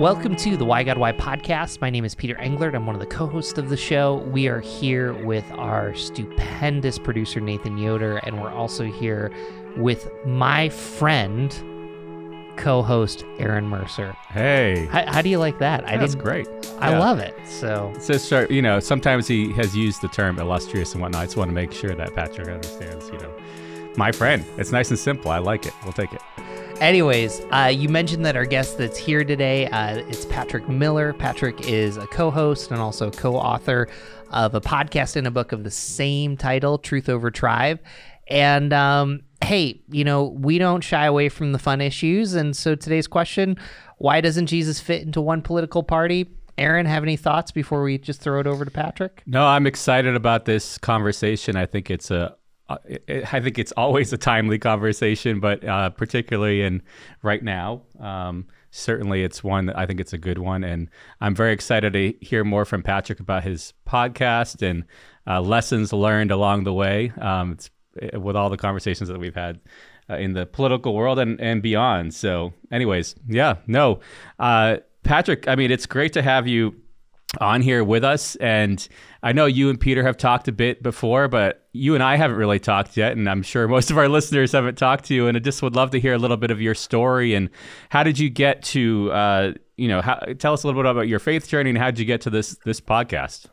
Welcome to the Why God Why podcast. My name is Peter Englert. I'm one of the co hosts of the show. We are here with our stupendous producer, Nathan Yoder, and we're also here with my friend, co host, Aaron Mercer. Hey. How, how, do you like that? I That's great. I yeah. love it. So, so, you know, sometimes he has used the term illustrious and whatnot. I just want to make sure that Patrick understands, you know, my friend. It's nice and simple. I like it. We'll take it. Anyways, uh, you mentioned that our guest that's here today, uh, it's Patrick Miller. Patrick is a co-host and also co-author of a podcast and a book of the same title, Truth Over Tribe. And um, hey, you know we don't shy away from the fun issues, and so today's question: Why doesn't Jesus fit into one political party? Aaron, have any thoughts before we just throw it over to Patrick? No, I'm excited about this conversation. I think it's a I think it's always a timely conversation, but uh, particularly in right now, um, certainly it's one that I think it's a good one, and I'm very excited to hear more from Patrick about his podcast and uh, lessons learned along the way. Um, it's uh, with all the conversations that we've had uh, in the political world and and beyond. So, anyways, yeah, no, uh, Patrick. I mean, it's great to have you on here with us. And I know you and Peter have talked a bit before, but you and I haven't really talked yet. And I'm sure most of our listeners haven't talked to you. And I just would love to hear a little bit of your story and how did you get to, uh, you know, how, tell us a little bit about your faith journey and how did you get to this this podcast?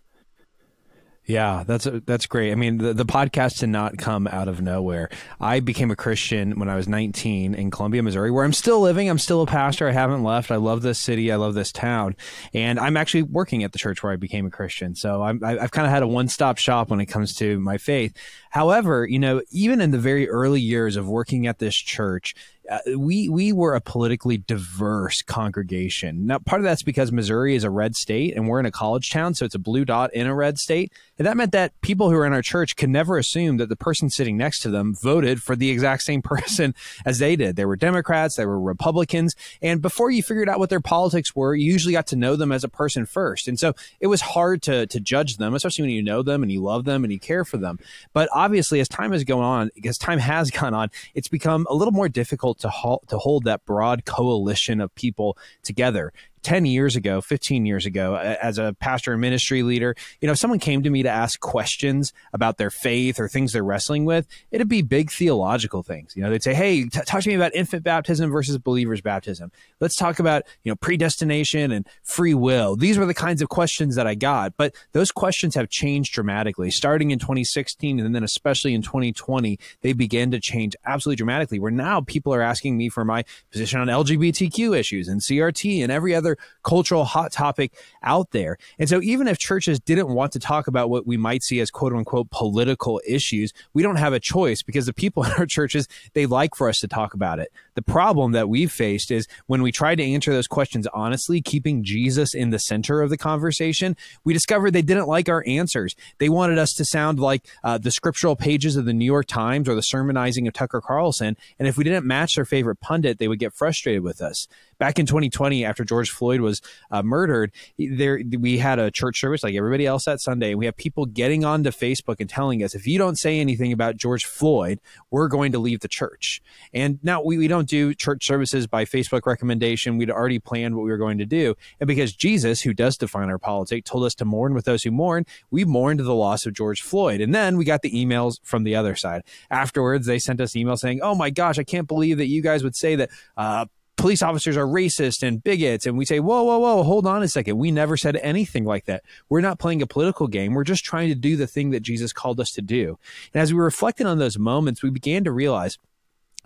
Yeah, that's that's great. I mean, the, the podcast did not come out of nowhere. I became a Christian when I was 19 in Columbia, Missouri, where I'm still living. I'm still a pastor. I haven't left. I love this city. I love this town, and I'm actually working at the church where I became a Christian. So I'm, I've kind of had a one stop shop when it comes to my faith. However, you know, even in the very early years of working at this church, uh, we we were a politically diverse congregation. Now, part of that's because Missouri is a red state and we're in a college town, so it's a blue dot in a red state. And that meant that people who were in our church could never assume that the person sitting next to them voted for the exact same person as they did. They were Democrats, they were Republicans, and before you figured out what their politics were, you usually got to know them as a person first. And so it was hard to to judge them, especially when you know them and you love them and you care for them. But obviously, as time has gone on, as time has gone on, it's become a little more difficult to, to hold that broad coalition of people together. 10 years ago, 15 years ago, as a pastor and ministry leader, you know, if someone came to me to ask questions about their faith or things they're wrestling with, it'd be big theological things. You know, they'd say, Hey, t- talk to me about infant baptism versus believer's baptism. Let's talk about, you know, predestination and free will. These were the kinds of questions that I got, but those questions have changed dramatically starting in 2016 and then especially in 2020, they began to change absolutely dramatically where now people are asking me for my position on LGBTQ issues and CRT and every other cultural hot topic out there. And so even if churches didn't want to talk about what we might see as quote unquote political issues, we don't have a choice because the people in our churches, they like for us to talk about it. The problem that we've faced is when we tried to answer those questions honestly, keeping Jesus in the center of the conversation, we discovered they didn't like our answers. They wanted us to sound like uh, the scriptural pages of the New York Times or the sermonizing of Tucker Carlson. And if we didn't match their favorite pundit, they would get frustrated with us. Back in 2020, after George Floyd was uh, murdered, there we had a church service like everybody else that Sunday. And we have people getting onto Facebook and telling us, if you don't say anything about George Floyd, we're going to leave the church. And now we, we don't do church services by Facebook recommendation. We'd already planned what we were going to do. And because Jesus, who does define our politics, told us to mourn with those who mourn, we mourned the loss of George Floyd. And then we got the emails from the other side. Afterwards, they sent us emails saying, oh my gosh, I can't believe that you guys would say that uh, police officers are racist and bigots. And we say, whoa, whoa, whoa, hold on a second. We never said anything like that. We're not playing a political game. We're just trying to do the thing that Jesus called us to do. And as we reflected on those moments, we began to realize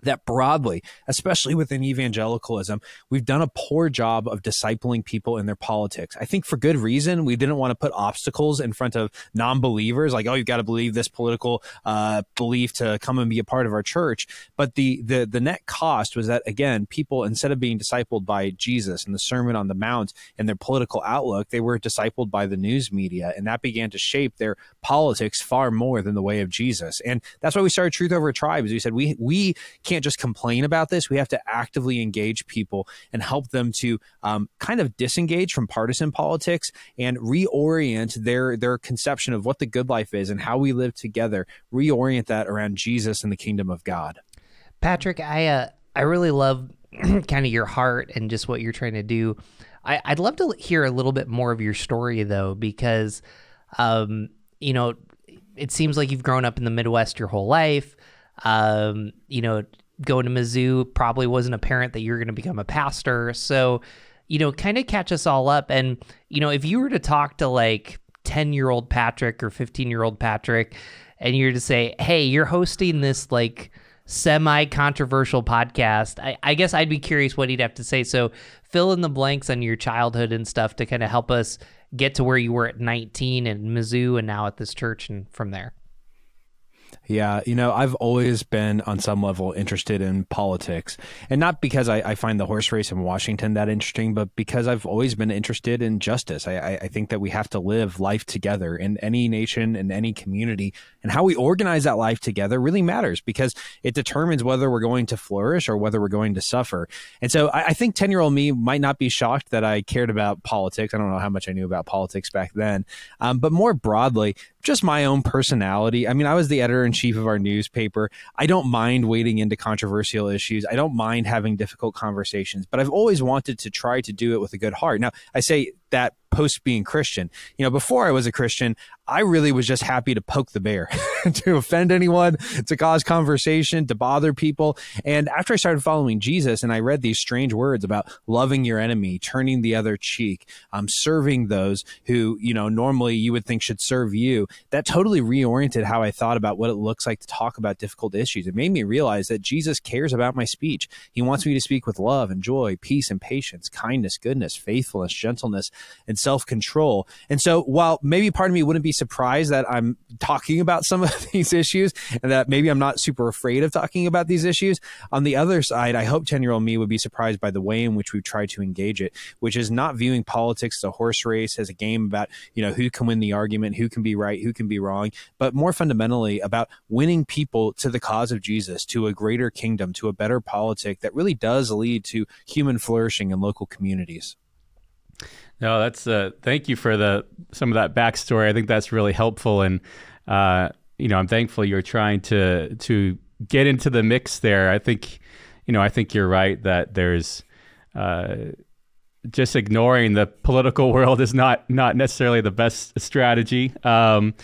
that broadly, especially within evangelicalism, we've done a poor job of discipling people in their politics. I think for good reason. We didn't want to put obstacles in front of non-believers, like, oh, you've got to believe this political uh, belief to come and be a part of our church. But the the the net cost was that again, people instead of being discipled by Jesus and the Sermon on the Mount and their political outlook, they were discipled by the news media, and that began to shape their politics far more than the way of Jesus. And that's why we started Truth Over Tribes. We said we we can't just complain about this. We have to actively engage people and help them to um, kind of disengage from partisan politics and reorient their their conception of what the good life is and how we live together. Reorient that around Jesus and the kingdom of God. Patrick, I uh, I really love kind of your heart and just what you're trying to do I, would love to hear a little bit more of your story though, because, um, you know, it seems like you've grown up in the Midwest your whole life. Um, you know, going to Mizzou probably wasn't apparent that you're going to become a pastor. So, you know, kind of catch us all up. And, you know, if you were to talk to like 10 year old Patrick or 15 year old Patrick, and you're to say, hey, you're hosting this like semi controversial podcast, I, I, guess I'd be curious what he'd have to say. So fill in the blanks on your childhood and stuff to kind of help us get to where you were at 19 and Mizzou and now at this church and from there. Yeah, you know, I've always been on some level interested in politics, and not because I, I, find the horse race in Washington that interesting, but because I've always been interested in justice. I, I think that we have to live life together in any nation in any community, and how we organize that life together really matters because it determines whether we're going to flourish or whether we're going to suffer. And so, I, I think ten year old me might not be shocked that I cared about politics. I don't know how much I knew about politics back then, um, but more broadly, just my own personality. I mean, I was the editor in chief of our newspaper. I don't mind wading into controversial issues. I don't mind having difficult conversations, but I've always wanted to try to do it with a good heart. Now, I say that post being Christian. You know, before I was a Christian, I really was just happy to poke the bear, to offend anyone, to cause conversation, to bother people. And after I started following Jesus and I read these strange words about loving your enemy, turning the other cheek, um, serving those who, you know, normally you would think should serve you, that totally reoriented how I thought about what it looks like to talk about difficult issues. It made me realize that Jesus cares about my speech. He wants me to speak with love and joy, peace and patience, kindness, goodness, faithfulness, gentleness, and self control. And so while maybe part of me wouldn't be surprised that I'm talking about some of these issues and that maybe I'm not super afraid of talking about these issues, on the other side, I hope 10 year old me would be surprised by the way in which we've tried to engage it, which is not viewing politics as a horse race, as a game about, you know, who can win the argument, who can be right, who can be wrong, but more fundamentally about winning people to the cause of Jesus, to a greater kingdom, to a better politic that really does lead to human flourishing in local communities. No, that's uh, thank you for the some of that backstory. I think that's really helpful, and uh, you know, I'm thankful you're trying to to get into the mix there. I think, you know, I think you're right that there's uh, just ignoring the political world is not not necessarily the best strategy. Um,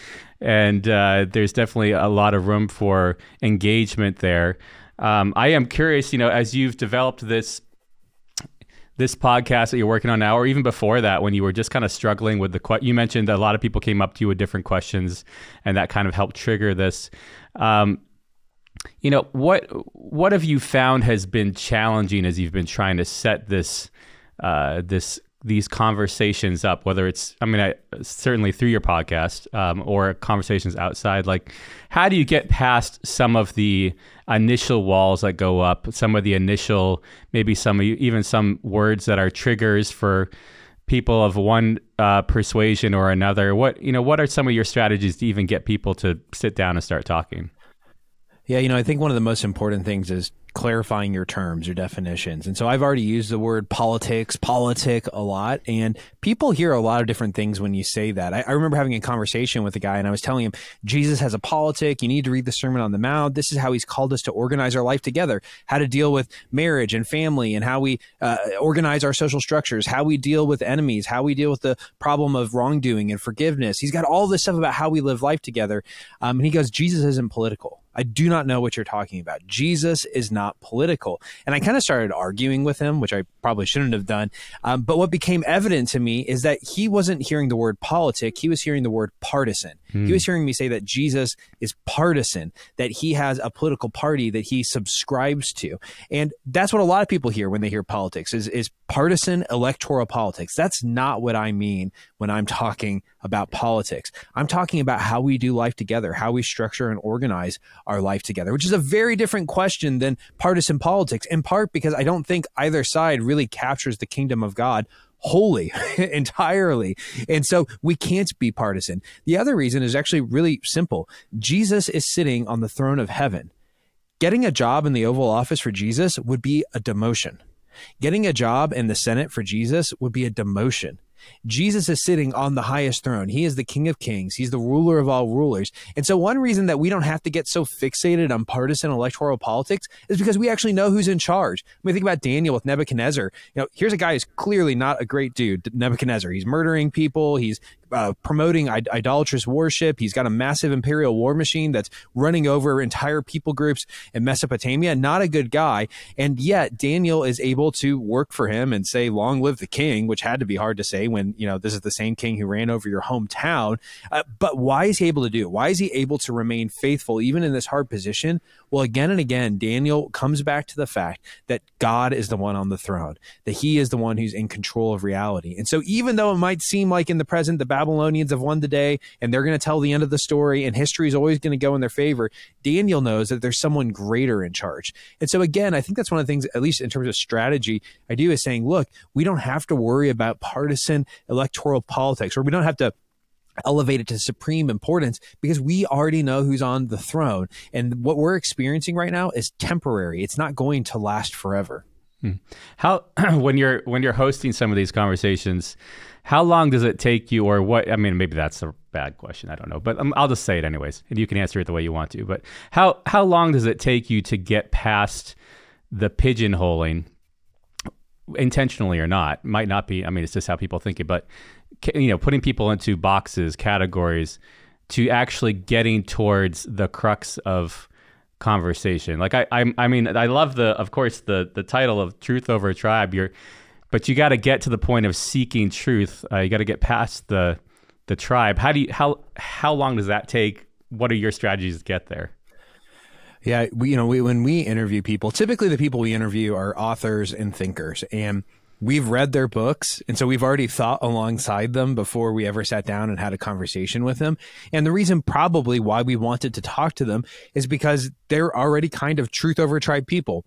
and uh, there's definitely a lot of room for engagement there. Um, I am curious, you know, as you've developed this this podcast that you're working on now, or even before that, when you were just kind of struggling with the que- you mentioned a lot of people came up to you with different questions, and that kind of helped trigger this. Um, you know what what have you found has been challenging as you've been trying to set this uh, this these conversations up, whether it's, I mean, I, certainly through your podcast um, or conversations outside, like how do you get past some of the initial walls that go up, some of the initial, maybe some, even some words that are triggers for people of one uh, persuasion or another? What, you know, what are some of your strategies to even get people to sit down and start talking? Yeah, you know, I think one of the most important things is clarifying your terms, your definitions. And so I've already used the word politics, politic a lot. And people hear a lot of different things when you say that. I, I, remember having a conversation with a guy and I was telling him, Jesus has a politic. You need to read the Sermon on the Mount. This is how he's called us to organize our life together, how to deal with marriage and family and how we uh, organize our social structures, how we deal with enemies, how we deal with the problem of wrongdoing and forgiveness. He's got all this stuff about how we live life together. Um, and he goes, Jesus isn't political. I do not know what you're talking about. Jesus is not political. And I kind of started arguing with him, which I probably shouldn't have done. Um, but what became evident to me is that he wasn't hearing the word politic, he was hearing the word partisan. Hmm. He was hearing me say that Jesus is partisan, that he has a political party that he subscribes to. And that's what a lot of people hear when they hear politics is, is partisan electoral politics. That's not what I mean when I'm talking about politics. I'm talking about how we do life together, how we structure and organize our life together, which is a very different question than partisan politics, in part because I don't think either side really captures the kingdom of God wholly, entirely. And so we can't be partisan. The other reason is actually really simple Jesus is sitting on the throne of heaven. Getting a job in the Oval Office for Jesus would be a demotion. Getting a job in the Senate for Jesus would be a demotion. Jesus is sitting on the highest throne. He is the King of Kings. He's the ruler of all rulers. And so, one reason that we don't have to get so fixated on partisan electoral politics is because we actually know who's in charge. When we think about Daniel with Nebuchadnezzar, you know, here's a guy who's clearly not a great dude, Nebuchadnezzar. He's murdering people. He's uh, promoting Id- idolatrous worship. He's got a massive imperial war machine that's running over entire people groups in Mesopotamia. Not a good guy. And yet Daniel is able to work for him and say, long live the king, which had to be hard to say when, you know, this is the same king who ran over your hometown. Uh, but why is he able to do it? Why is he able to remain faithful even in this hard position? Well, again and again, Daniel comes back to the fact that God is the one on the throne, that he is the one who's in control of reality. And so even though it might seem like in the present, the Babylonians have won the day and they're going to tell the end of the story and history is always going to go in their favor. Daniel knows that there's someone greater in charge. And so again, I think that's one of the things, at least in terms of strategy, I do is saying, look, we don't have to worry about partisan electoral politics or we don't have to elevate it to supreme importance because we already know who's on the throne. And what we're experiencing right now is temporary. It's not going to last forever. Hmm. How when you're when you're hosting some of these conversations, how long does it take you, or what? I mean, maybe that's a bad question. I don't know, but um, I'll just say it anyways, and you can answer it the way you want to. But how how long does it take you to get past the pigeonholing, intentionally or not? Might not be. I mean, it's just how people think it. But you know, putting people into boxes, categories, to actually getting towards the crux of conversation. Like I, I, I mean, I love the, of course, the the title of "Truth Over Tribe." You're but you got to get to the point of seeking truth. Uh, you got to get past the the tribe. How do you how how long does that take? What are your strategies to get there? Yeah, we, you know, we, when we interview people, typically the people we interview are authors and thinkers, and we've read their books. And so we've already thought alongside them before we ever sat down and had a conversation with them. And the reason probably why we wanted to talk to them is because they're already kind of truth over tribe people.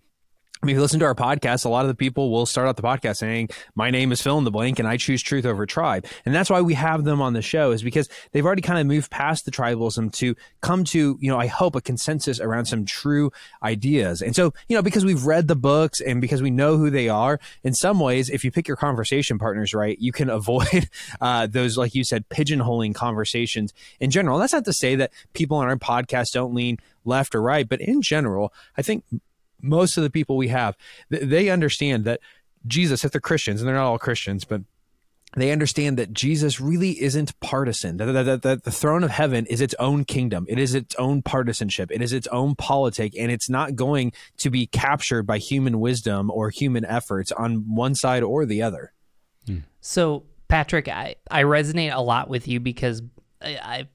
If you listen to our podcast, a lot of the people will start out the podcast saying, My name is fill in the blank and I choose truth over tribe. And that's why we have them on the show, is because they've already kind of moved past the tribalism to come to, you know, I hope a consensus around some true ideas. And so, you know, because we've read the books and because we know who they are, in some ways, if you pick your conversation partners right, you can avoid uh, those, like you said, pigeonholing conversations in general. And that's not to say that people on our podcast don't lean left or right, but in general, I think most of the people we have, they understand that Jesus, if they're Christians, and they're not all Christians, but they understand that Jesus really isn't partisan, that, that, that, the throne of heaven is its own kingdom. It is its own partisanship. It is its own politic, and it's not going to be captured by human wisdom or human efforts on one side or the other. So, Patrick, I, I resonate a lot with you because I, I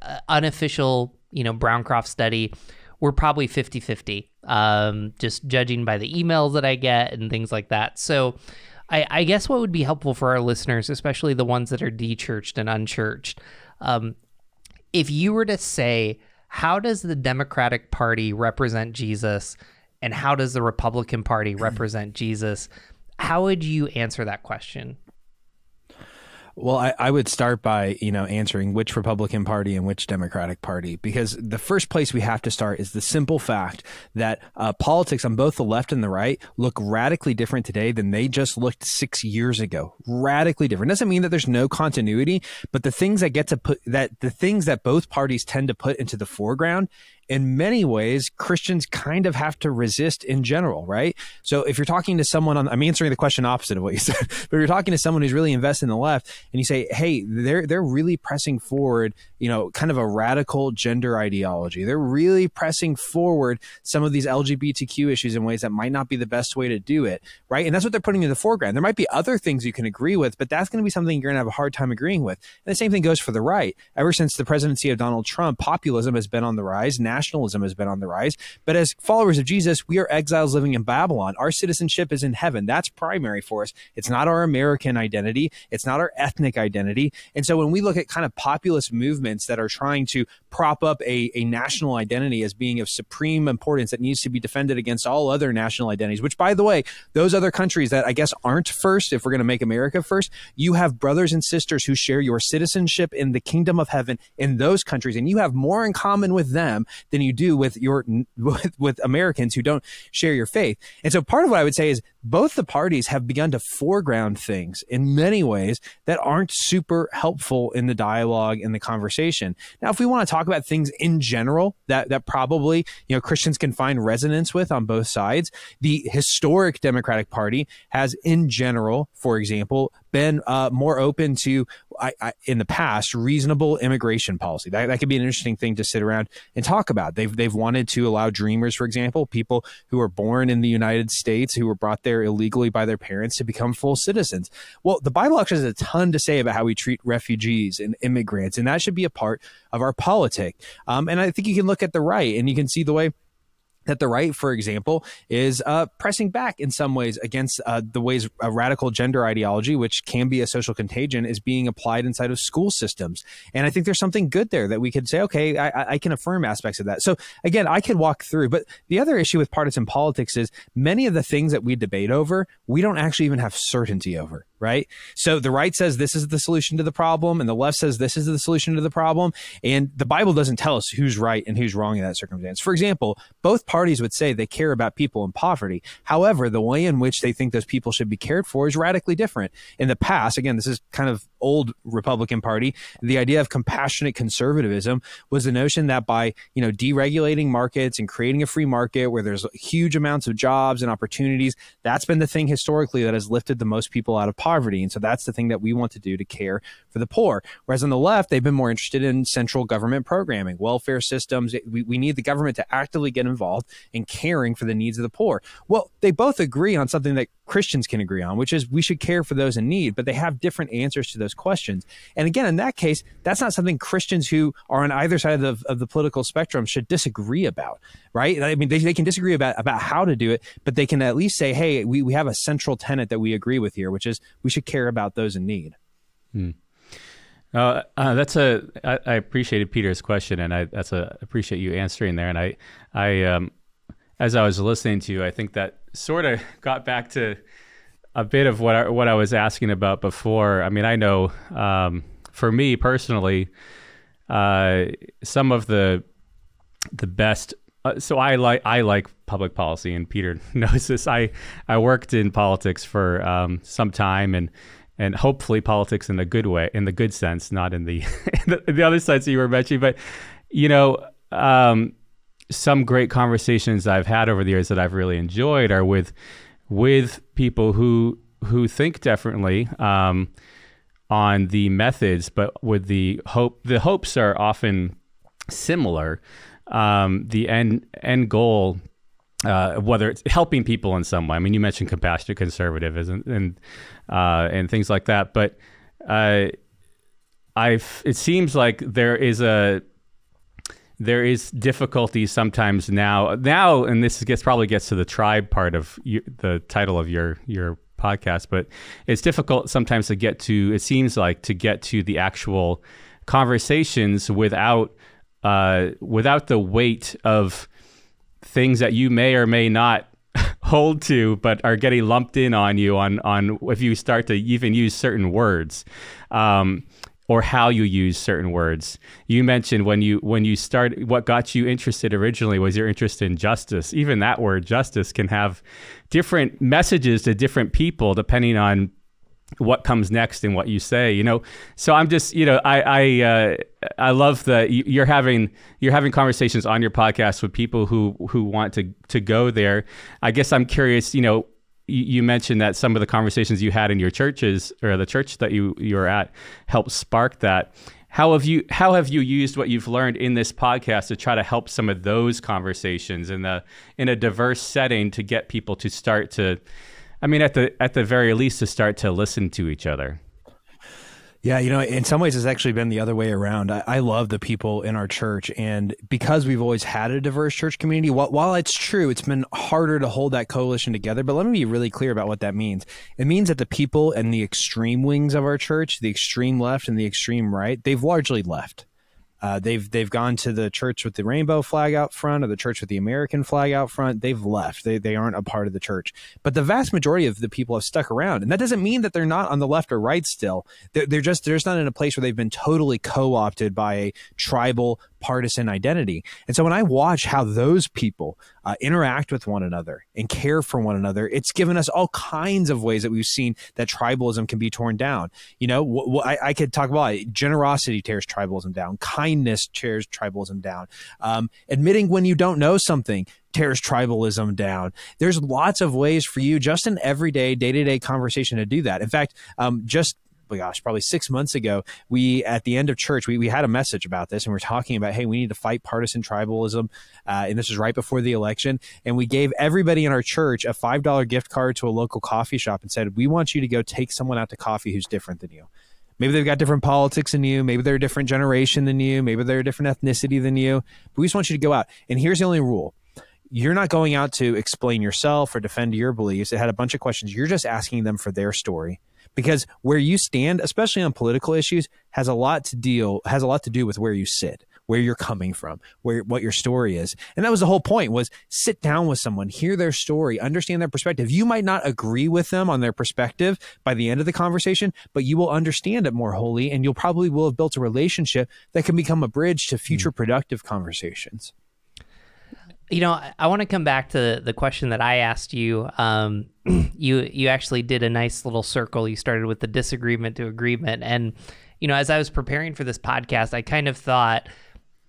uh, unofficial, you know, Browncroft study we're probably 50 50, um, just judging by the emails that I get and things like that. So I, I, guess what would be helpful for our listeners, especially the ones that are dechurched and unchurched, um, if you were to say, how does the Democratic Party represent Jesus and how does the Republican Party represent Jesus? How would you answer that question? Well, I, I, would start by, you know, answering which Republican Party and which Democratic Party, because the first place we have to start is the simple fact that uh, politics on both the left and the right look radically different today than they just looked six years ago. Radically different. Doesn't mean that there's no continuity, but the things that get to put that the things that both parties tend to put into the foreground in many ways, Christians kind of have to resist in general, right? So if you're talking to someone on, I'm answering the question opposite of what you said, but you're talking to someone who's really invested in the left and you say, hey, they're, they're really pressing forward, you know, kind of a radical gender ideology. They're really pressing forward some of these LGBTQ issues in ways that might not be the best way to do it, right? And that's what they're putting in the foreground. There might be other things you can agree with, but that's going to be something you're going to have a hard time agreeing with. And the same thing goes for the right. Ever since the presidency of Donald Trump, populism has been on the rise. National nationalism has been on the rise. But as followers of Jesus, we are exiles living in Babylon. Our citizenship is in heaven. That's primary for us. It's not our American identity, it's not our ethnic identity. And so when we look at kind of populist movements that are trying to prop up a, a national identity as being of supreme importance that needs to be defended against all other national identities, which, by the way, those other countries that I guess aren't first, if we're going to make America first, you have brothers and sisters who share your citizenship in the kingdom of heaven in those countries, and you have more in common with them than you do with your with, with Americans who don't share your faith. And so part of what I would say is both the parties have begun to foreground things in many ways that aren't super helpful in the dialogue and the conversation. Now, if we want to talk about things in general that that probably you know Christians can find resonance with on both sides, the historic Democratic Party has, in general, for example, been uh, more open to, I, I, in the past, reasonable immigration policy. That, that could be an interesting thing to sit around and talk about. They've they've wanted to allow dreamers, for example, people who are born in the United States who were brought there illegally by their parents to become full citizens. Well, the Bible actually has a ton to say about how we treat refugees and immigrants, and that should be a part of our politic. Um, and I think you can look at the right and you can see the way that the right, for example, is uh, pressing back in some ways against uh, the ways a radical gender ideology, which can be a social contagion, is being applied inside of school systems. And I think there's something good there that we could say, okay, I, I can affirm aspects of that. So again, I could walk through. But the other issue with partisan politics is many of the things that we debate over, we don't actually even have certainty over right? So the right says this is the solution to the problem, and the left says this is the solution to the problem. And the Bible doesn't tell us who's right and who's wrong in that circumstance. For example, both parties would say they care about people in poverty. However, the way in which they think those people should be cared for is radically different. In the past, again, this is kind of old Republican Party, the idea of compassionate conservatism was the notion that by, you know, deregulating markets and creating a free market where there's huge amounts of jobs and opportunities, that's been the thing historically that has lifted the most people out of poverty poverty. And so that's the thing that we want to do to care for the poor. Whereas on the left, they've been more interested in central government programming, welfare systems. We, we need the government to actively get involved in caring for the needs of the poor. Well, they both agree on something that Christians can agree on, which is we should care for those in need, but they have different answers to those questions. And again, in that case, that's not something Christians who are on either side of the, of the political spectrum should disagree about, right? I mean, they, they can disagree about, about how to do it, but they can at least say, hey, we, we have a central tenet that we agree with here, which is we should care about those in need. Hmm. Uh, uh, that's a. I, I appreciated Peter's question, and I that's a appreciate you answering there. And I, I, um, as I was listening to you, I think that sort of got back to a bit of what I, what I was asking about before. I mean, I know um, for me personally, uh, some of the the best. Uh, so I like I like public policy, and Peter knows this. I I worked in politics for um, some time, and and hopefully politics in a good way, in the good sense, not in the the, the, other sense that you were mentioning. But you know, um, some great conversations I've had over the years that I've really enjoyed are with with people who who think differently um, on the methods, but with the hope. The hopes are often similar. Um, the end end goal uh, whether it's helping people in some way. I mean, you mentioned compassionate conservatism and uh, and things like that, but uh, I've it seems like there is a there is difficulty sometimes now now and this gets probably gets to the tribe part of you, the title of your your podcast but it's difficult sometimes to get to it seems like to get to the actual conversations without uh, without the weight of things that you may or may not hold to, but are getting lumped in on you on on if you start to even use certain words. Um, or how you use certain words. You mentioned when you when you start what got you interested originally was your interest in justice. Even that word justice can have different messages to different people depending on what comes next and what you say you know? So i'm just you know i i uh, i love that you're having you're having conversations on your podcast with people who who want to to go there. I guess i'm curious you know you mentioned that some of the conversations you had in your churches or the church that you you were at helped spark that. How have you how have you used what you've learned in this podcast to try to help some of those conversations in the in a diverse setting to get people to start to I mean, at the at the very least, to start to listen to each other. Yeah, you know, in some ways, it's actually been the other way around. I, I, love the people in our church, and because we've always had a diverse church community, while, while it's true, it's been harder to hold that coalition together. But let me be really clear about what that means. It means that the people in the extreme wings of our church, the extreme left and the extreme right, they've largely left. Uh, they've they've gone to the church with the rainbow flag out front or the church with the American flag out front. They've left. They they aren't a part of the church. But the vast majority of the people have stuck around, and that doesn't mean that they're not on the left or right. Still, they're, they're just they're just not in a place where they've been totally co opted by a tribal partisan identity. And so when I watch how those people uh, interact with one another and care for one another, it's given us all kinds of ways that we've seen that tribalism can be torn down. You know, wh- wh- I, I, could talk about generosity tears tribalism down, kindness tears tribalism down, um, admitting when you don't know something tears tribalism down. There's lots of ways for you, just in everyday, day to day conversation, to do that. In fact, um, just oh gosh, probably six months ago, we at the end of church, we, we had a message about this, and we are talking about, hey, we need to fight partisan tribalism, uh, and this was right before the election, and we gave everybody in our church a five dollar gift card to a local coffee shop and said, we want you to go take someone out to coffee who's different than you. Maybe they've got different politics than you. Maybe they're a different generation than you. Maybe they're a different ethnicity than you. But we just want you to go out. And here's the only rule you're not going out to explain yourself or defend your beliefs. It had a bunch of questions. You're just asking them for their story because where you stand, especially on political issues, has a lot to deal has a lot to do with where you sit, where you're coming from, where what your story is. And that was the whole point was sit down with someone, hear their story, understand their perspective. You might not agree with them on their perspective by the end of the conversation, but you will understand it more wholly and you'll probably will have built a relationship that can become a bridge to future mm. productive conversations. You know, I want to come back to the question that I asked you. Um, you you actually did a nice little circle. You started with the disagreement to agreement, and you know, as I was preparing for this podcast, I kind of thought,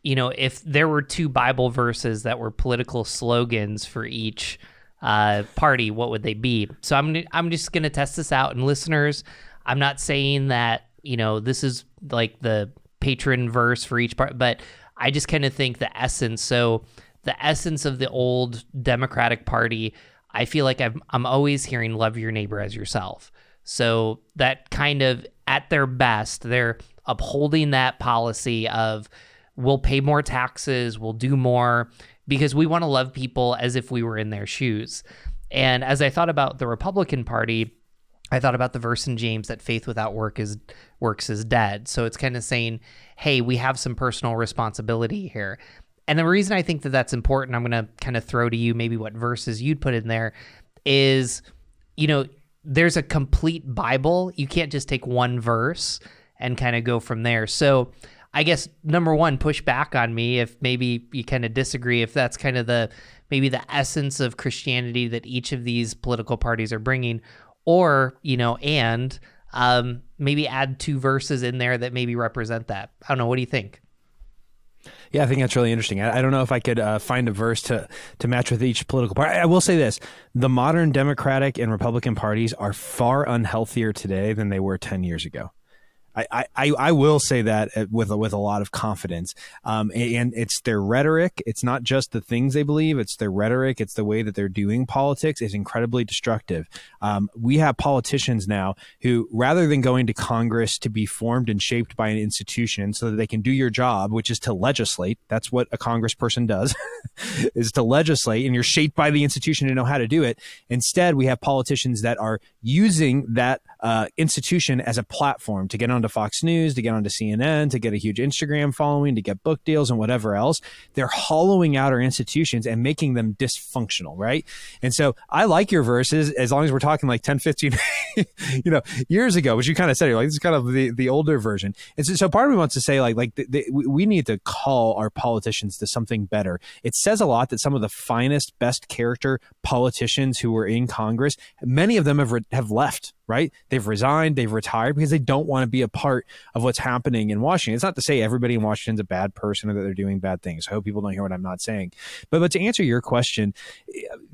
you know, if there were two Bible verses that were political slogans for each uh, party, what would they be? So I'm I'm just gonna test this out, and listeners, I'm not saying that you know this is like the patron verse for each part, but I just kind of think the essence. So the essence of the old Democratic Party, I feel like I'm, I'm always hearing love your neighbor as yourself. So that kind of at their best, they're upholding that policy of we'll pay more taxes, we'll do more because we want to love people as if we were in their shoes. And as I thought about the Republican Party, I thought about the verse in James that faith without work is works is dead. So it's kind of saying, hey, we have some personal responsibility here. And the reason I think that that's important, I'm going to kind of throw to you maybe what verses you'd put in there is, you know, there's a complete Bible. You can't just take one verse and kind of go from there. So, I guess number one, push back on me if maybe you kind of disagree. If that's kind of the maybe the essence of Christianity that each of these political parties are bringing, or you know, and um, maybe add two verses in there that maybe represent that. I don't know. What do you think? Yeah, I think that's really interesting. I, I don't know if I could uh, find a verse to to match with each political party. I will say this: the modern Democratic and Republican parties are far unhealthier today than they were ten years ago. I, I, I will say that uh, with with a lot of confidence. Um, and it's their rhetoric. It's not just the things they believe. It's their rhetoric. It's the way that they're doing politics is incredibly destructive. Um, we have politicians now who, rather than going to Congress to be formed and shaped by an institution so that they can do your job, which is to legislate. That's what a congressperson does, is to legislate, and you're shaped by the institution to know how to do it. Instead, we have politicians that are using that uh, institution as a platform to get onto Fox News, to get onto CNN, to get a huge Instagram following, to get book deals and whatever else. They're hollowing out our institutions and making them dysfunctional, right? And so I like your verses as long as we're talking like 10, 15, you know, years ago, which you kind of said, you're like, this is kind of the, the older version. And so, so part of me wants to say like, like the, the, we need to call our politicians to something better. It says a lot that some of the finest, best character politicians who were in Congress, many of them have, re- have left right? They've resigned, they've retired because they don't want to be a part of what's happening in Washington. It's not to say everybody in Washington's a bad person or that they're doing bad things. I hope people don't hear what I'm not saying. But but to answer your question,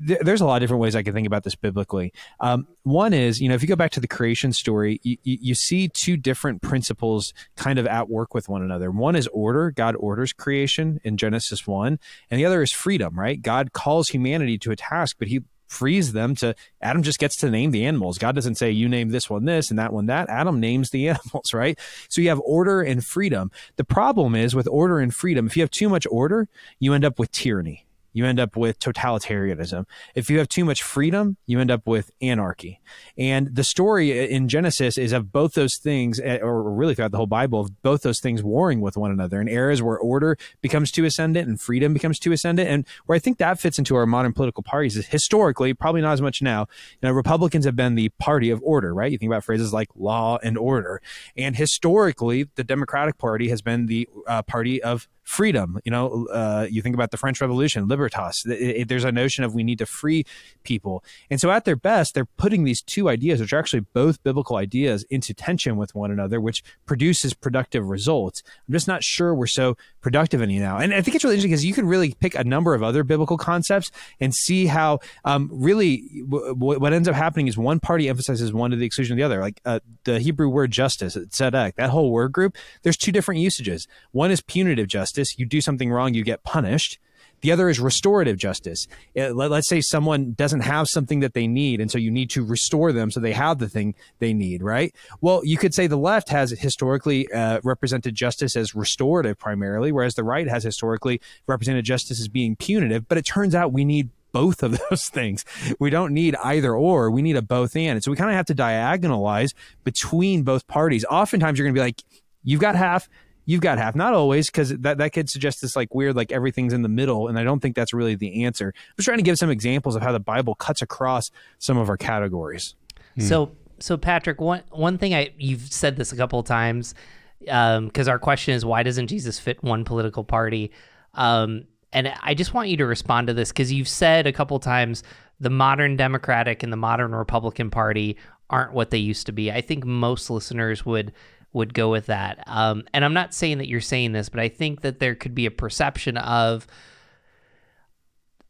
th- there's a lot of different ways I can think about this biblically. Um, one is, you know, if you go back to the creation story, you, you see two different principles kind of at work with one another. One is order, God orders creation in Genesis 1, and the other is freedom, right? God calls humanity to a task, but he frees them to Adam just gets to name the animals. God doesn't say you name this one this and that one that. Adam names the animals, right? So you have order and freedom. The problem is with order and freedom, if you have too much order, you end up with tyranny you end up with totalitarianism. If you have too much freedom, you end up with anarchy. And the story in Genesis is of both those things, eh, or really throughout the whole Bible, of both those things warring with one another in eras where order becomes too ascendant and freedom becomes too ascendant. And where I think that fits into our modern political parties is historically, probably not as much now. You know, Republicans have been the party of order, right? You think about phrases like law and order. And historically, the Democratic Party has been the uh, party of freedom. You know, uh, you think about the French Revolution, libertas. It, it, there's a notion of we need to free people. And so at their best, they're putting these two ideas, which are actually both biblical ideas, into tension with one another, which produces productive results. I'm just not sure we're so productive any now. And I think it's really interesting because you can really pick a number of other biblical concepts and see how um, really w- what ends up happening is one party emphasizes one to the exclusion of the other. Like uh, the Hebrew word justice, tzedek, that whole word group, there's two different usages. One is punitive justice. You do something wrong, you get punished. The other is restorative justice. Uh, let's say someone doesn't have something that they need, and so you need to restore them so they have the thing they need, right? Well, you could say the left has historically uh, represented justice as restorative primarily, whereas the right has historically represented justice as being punitive. But it turns out we need both of those things. We don't need either or. We need a both and. And so we kind of have to diagonalize between both parties. Oftentimes you're going to be like, you've got half, you've got half. Not always, because that, that could suggest this like weird, like everything's in the middle. And I don't think that's really the answer. I'm just trying to give some examples of how the Bible cuts across some of our categories. Hmm. So, so Patrick, one one thing I you've said this a couple of times because um, our question is why doesn't Jesus fit one political party? Um, and I just want you to respond to this because you've said a couple times the modern Democratic and the modern Republican Party aren't what they used to be. I think most listeners would would go with that. Um, and I'm not saying that you're saying this, but I think that there could be a perception of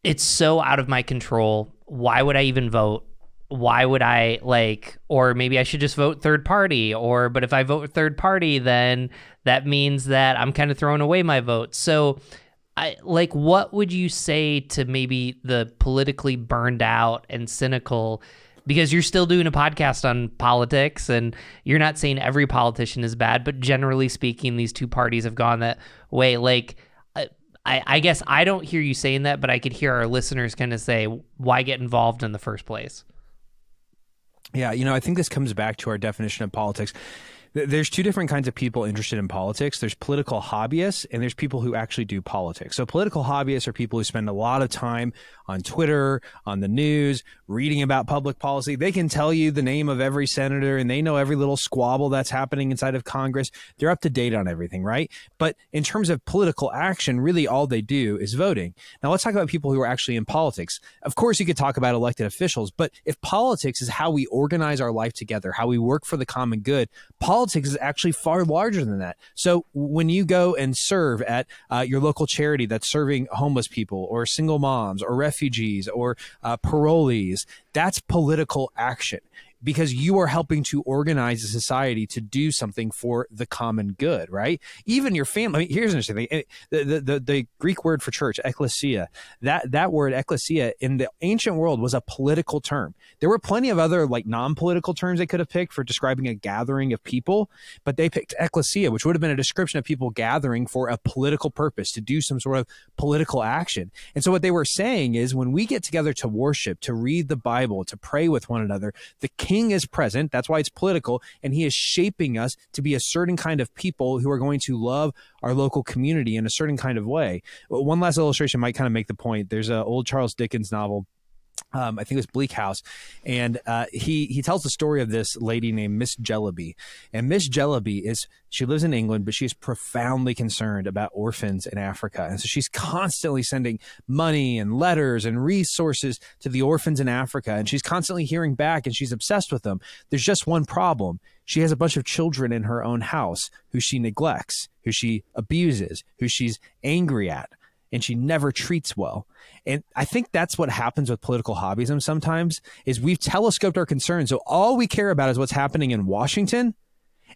it's so out of my control. Why would I even vote? Why would I like, or maybe I should just vote third party? Or, but if I vote third party, then that means that I'm kind of throwing away my vote. So, I like, what would you say to maybe the politically burned out and cynical because you're still doing a podcast on politics and you're not saying every politician is bad, but generally speaking, these two parties have gone that way. Like, I, I guess I don't hear you saying that, but I could hear our listeners kind of say, why get involved in the first place? Yeah, you know, I think this comes back to our definition of politics there's two different kinds of people interested in politics. There's political hobbyists and there's people who actually do politics. So political hobbyists are people who spend a lot of time on Twitter, on the news, reading about public policy. They can tell you the name of every senator and they know every little squabble that's happening inside of Congress. They're up to date on everything, right? But in terms of political action, really all they do is voting. Now let's talk about people who are actually in politics. Of course, you could talk about elected officials, but if politics is how we organize our life together, how we work for the common good, politics is actually far larger than that. So when you go and serve at uh, your local charity that's serving homeless people or single moms or refugees, refugees or uh, parolees. That's political action because you are helping to organize a society to do something for the common good, right? Even your family. I mean, here's an interesting thing: the, the, the, the Greek word for church, ecclesia. That that word ecclesia in the ancient world was a political term. There were plenty of other like non-political terms they could have picked for describing a gathering of people, but they picked ecclesia, which would have been a description of people gathering for a political purpose to do some sort of political action. And so what they were saying is, when we get together to worship, to read the Bible, to pray with one another, the king is present. That's why it's political. And he is shaping us to be a certain kind of people who are going to love our local community in a certain kind of way. One last illustration might kind of make the point. There's an old Charles Dickens novel um, I think it was Bleak House, and uh, he he tells the story of this lady named Miss Jellyby, and Miss Jellyby is she lives in England, but she is profoundly concerned about orphans in Africa, and so she's constantly sending money and letters and resources to the orphans in Africa, and she's constantly hearing back, and she's obsessed with them. There's just one problem: she has a bunch of children in her own house who she neglects, who she abuses, who she's angry at and she never treats well. And I think that's what happens with political hobbyism sometimes is we've telescoped our concerns. So all we care about is what's happening in Washington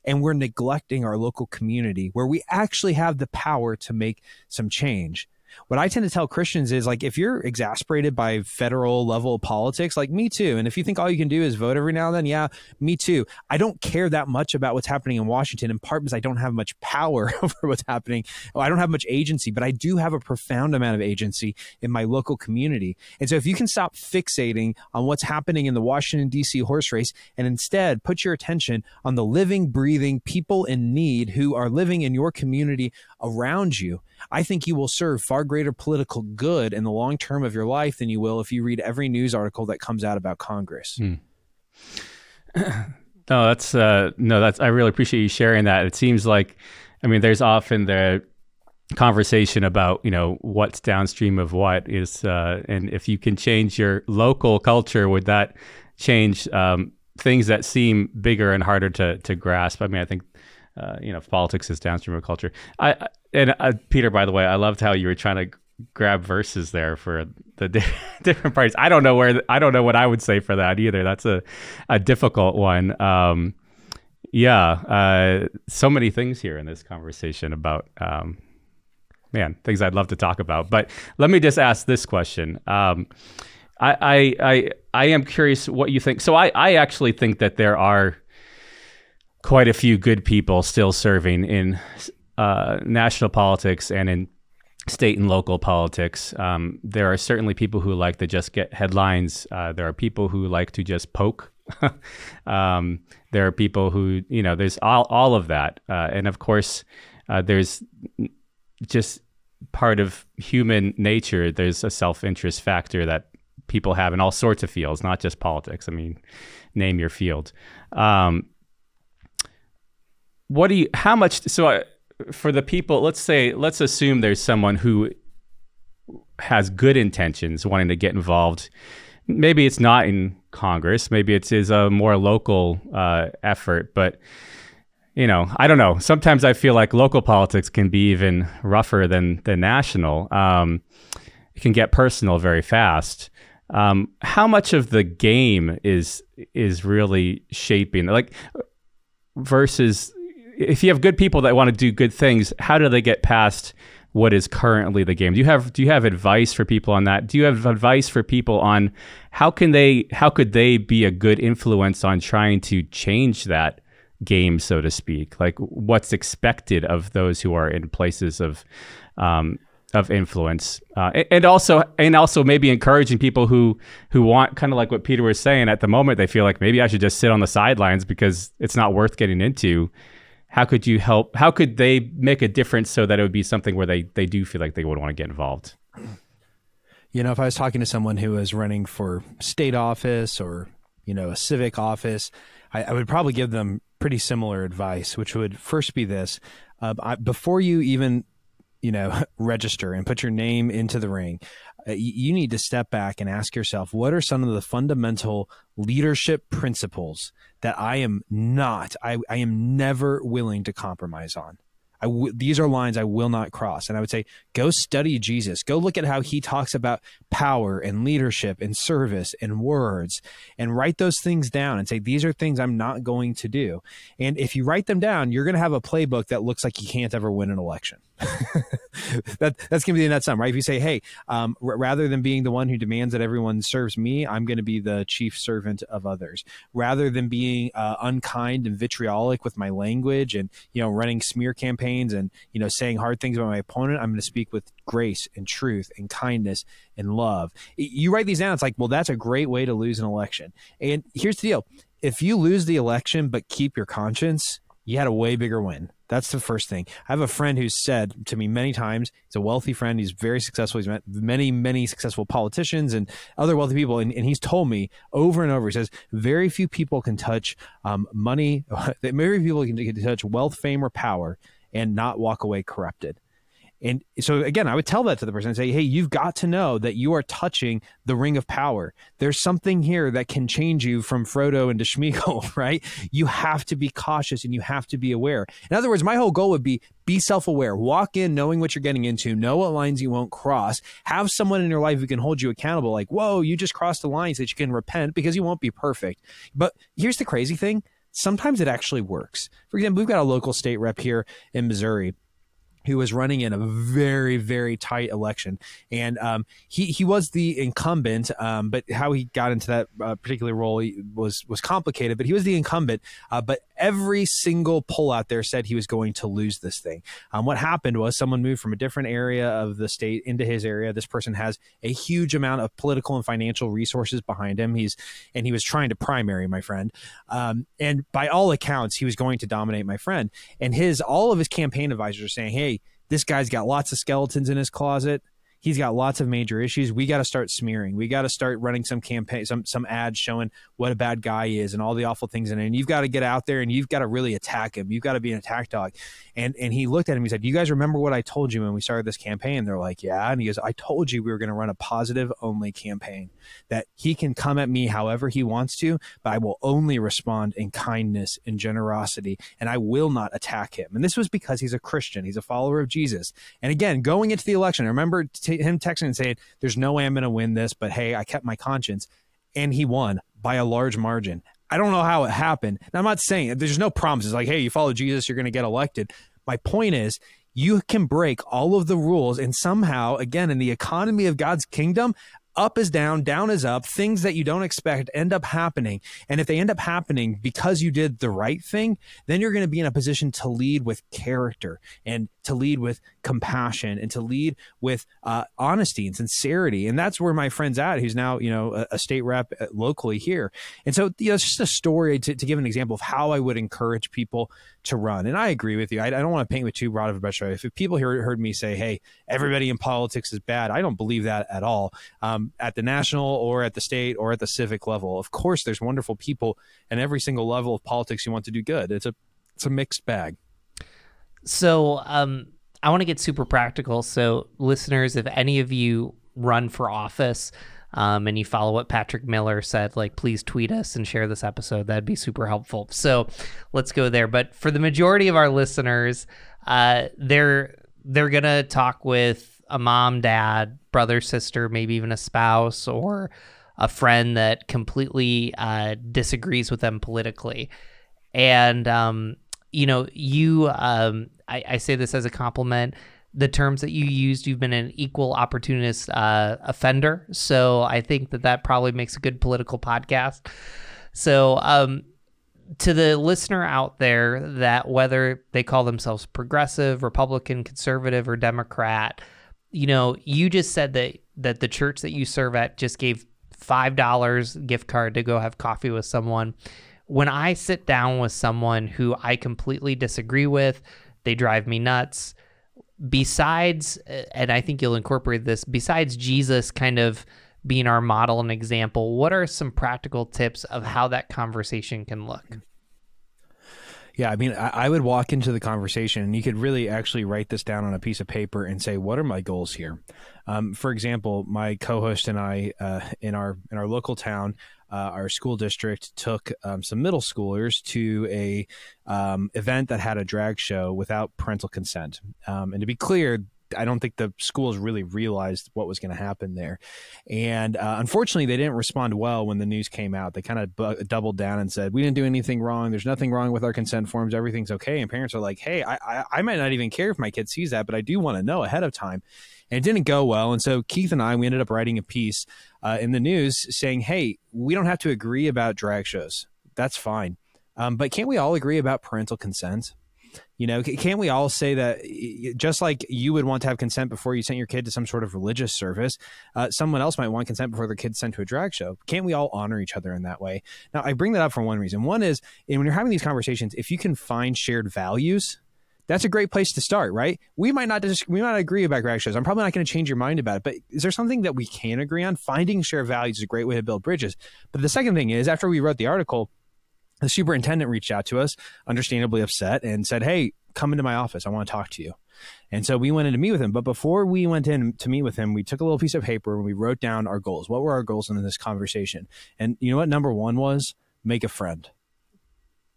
and we're neglecting our local community where we actually have the power to make some change what I tend to tell Christians is like, if you're exasperated by federal level politics, like me too. And if you think all you can do is vote every now and then, yeah, me too. I don't care that much about what's happening in Washington, in part because I don't have much power over what's happening. I don't have much agency, but I do have a profound amount of agency in my local community. And so if you can stop fixating on what's happening in the Washington, D.C. horse race and instead put your attention on the living, breathing people in need who are living in your community around you, I think you will serve far greater political good in the long term of your life than you will if you read every news article that comes out about Congress. Hmm. no, that's uh, no, that's I really appreciate you sharing that. It seems like, I mean, there's often the conversation about you know what's downstream of what is, uh, and if you can change your local culture, would that change um, things that seem bigger and harder to to grasp? I mean, I think uh, you know politics is downstream of culture. I and uh, Peter, by the way, I loved how you were trying to grab verses there for the di- different parts. I don't know where I don't know what I would say for that either. That's a a difficult one. Um, yeah, uh, so many things here in this conversation about um, man things I'd love to talk about. But let me just ask this question. Um, I, I I I am curious what you think. So I I actually think that there are quite a few good people still serving in uh, national politics and in state and local politics. Um, there are certainly people who like to just get headlines. Uh, there are people who like to just poke. um, there are people who, you know, there's all, all of that. Uh, and of course, uh, there's just part of human nature. There's a self interest factor that people have in all sorts of fields, not just politics. I mean, name your field. Um, what do you, how much, so I, for the people, let's say, let's assume there's someone who has good intentions wanting to get involved. Maybe it's not in Congress. Maybe it is a more local uh, effort. But you know, I don't know. Sometimes I feel like local politics can be even rougher than the national. Um, it can get personal very fast. Um, how much of the game is is really shaping like versus if you have good people that want to do good things, how do they get past what is currently the game? Do you have do you have advice for people on that? Do you have advice for people on how can they how could they be a good influence on trying to change that game, so to speak? Like what's expected of those who are in places of um, of influence, uh, and also and also maybe encouraging people who who want kind of like what Peter was saying at the moment. They feel like maybe I should just sit on the sidelines because it's not worth getting into how could you help how could they make a difference so that it would be something where they they do feel like they would want to get involved? You know if i was talking to someone who was running for state office or you know a civic office i, I would probably give them pretty similar advice which would first be this uh, I, before you even you know register and put your name into the ring uh, you need to step back and ask yourself what are some of the fundamental leadership principles that I am not, I, I am never willing to compromise on. These are lines I will not cross. And I would say, go study Jesus. Go look at how he talks about power and leadership and service and words and write those things down and say, these are things I'm not going to do. And if you write them down, you're going to have a playbook that looks like you can't ever win an election. that, that's to be the net sum, right? If you say, hey, um, r- rather than being the one who demands that everyone serves me, I'm going to be the chief servant of others. Rather than being uh, unkind and vitriolic with my language and, you know, running smear campaigns and, you know, saying hard things about my opponent, I'm going to speak with grace and truth and kindness and love. You write these down, it's like, well, that's a great way to lose an election. And here's the deal if you lose the election but keep your conscience, you had a way bigger win. That's the first thing. I have a friend who's said to me many times, he's a wealthy friend, he's very successful, he's met many, many successful politicians and other wealthy people. And, and he's told me over and over, he says, very few people can touch um, money, very few people can, can touch wealth, fame, or power and not walk away corrupted. And so again, I would tell that to the person and say, "Hey, you've got to know that you are touching the ring of power. There's something here that can change you from Frodo into Smeagol, right? You have to be cautious and you have to be aware. In other words, my whole goal would be be self-aware. Walk in knowing what you're getting into, know what lines you won't cross. Have someone in your life who can hold you accountable like, "Whoa, you just crossed the lines that you can repent because you won't be perfect." But here's the crazy thing, sometimes it actually works. For example, we've got a local state rep here in Missouri who was running in a very very tight election. And um, he he was the incumbent um, but how he got into that uh, particular role was was complicated but he was the incumbent uh, but every single poll out there said he was going to lose this thing. Um, what happened was someone moved from a different area of the state into his area. This person has a huge amount of political and financial resources behind him. He's and he was trying to primary my friend. Um, and by all accounts he was going to dominate my friend. And his all of his campaign advisors are saying hey this guy's got lots of skeletons in his closet. He's got lots of major issues. We got to start smearing. We got to start running some campaign, some some ads showing what a bad guy is and all the awful things in it. And you've got to get out there and you've got to really attack him. You've got to be an attack dog. And and he looked at him. And he said, "You guys remember what I told you when we started this campaign?" They're like, "Yeah." And he goes, "I told you we were going to run a positive only campaign. That he can come at me however he wants to, but I will only respond in kindness and generosity, and I will not attack him." And this was because he's a Christian. He's a follower of Jesus. And again, going into the election, remember him texting and saying, "There's no way I'm going to win this, but hey, I kept my conscience." And he won by a large margin. I don't know how it happened. I'm not saying there's no promises like, hey, you follow Jesus, you're going to get elected. My point is, you can break all of the rules and somehow, again, in the economy of God's kingdom, up is down, down is up. Things that you don't expect end up happening. And if they end up happening because you did the right thing, then you're going to be in a position to lead with character and to lead with compassion and to lead with uh, honesty and sincerity. And that's where my friend's at, who's now, you know, a, a state rep uh, locally here. And so, you know, it's just a story to, to give an example of how I would encourage people to run. And I agree with you. I, I don't want to paint with too broad of a brush. If people hear, heard me say, hey, everybody in politics is bad, I don't believe that at all. Um, at the national or at the state or at the civic level, of course, there's wonderful people and every single level of politics you want to do good. It's a, it's a mixed bag. So, um, I want to get super practical. So, listeners, if any of you run for office, um, and you follow what Patrick Miller said, like please tweet us and share this episode. That'd be super helpful. So let's go there. But for the majority of our listeners, uh, they're they're gonna talk with a mom, dad, brother, sister, maybe even a spouse or a friend that completely uh, disagrees with them politically. And um, you know, you um, I, I say this as a compliment the terms that you used, you've been an equal opportunist uh, offender. So I think that that probably makes a good political podcast. So, um, to the listener out there, that whether they call themselves progressive, Republican, conservative, or Democrat, you know, you just said that that the church that you serve at just gave five dollars gift card to go have coffee with someone. When I sit down with someone who I completely disagree with, they drive me nuts besides, and I think you'll incorporate this, besides Jesus kind of being our model and example, what are some practical tips of how that conversation can look? Yeah, I mean, I, I, would walk into the conversation and you could really actually write this down on a piece of paper and say, "What are my goals here?" Um, for example, my co-host and I uh, in our in our local town, uh, our school district took um, some middle schoolers to a um, event that had a drag show without parental consent. Um, and to be clear, I don't think the schools really realized what was going to happen there. And uh, unfortunately, they didn't respond well when the news came out. They kind of bu- doubled down and said, We didn't do anything wrong. There's nothing wrong with our consent forms. Everything's okay. And parents are like, Hey, I, I, I might not even care if my kid sees that, but I do want to know ahead of time and it didn't go well. And so Keith and I, we ended up writing a piece uh, in the news saying, "Hey, we don't have to agree about drag shows. That's fine, um, but can't we all agree about parental consent?" You know, can't we all say that just like you would want to have consent before you sent your kid to some sort of religious service, uh, someone else might want consent before their kid sent to a drag show? Can't we all honor each other in that way? Now, I bring that up for one reason. One is when you're having these conversations, if you can find shared values, that's a great place to start, right? We might not dis- we might not agree about drag shows. I'm probably not going to change your mind about it, but is there something that we can agree on? Finding shared values is a great way to build bridges. But the second thing is, after we wrote the article, the superintendent reached out to us, understandably upset, and said, "Hey, come into my office. I want to talk to you." And so we went in to meet with him. But before we went in to meet with him, we took a little piece of paper and we wrote down our goals. What were our goals in this conversation? And you know what? Number one was make a friend.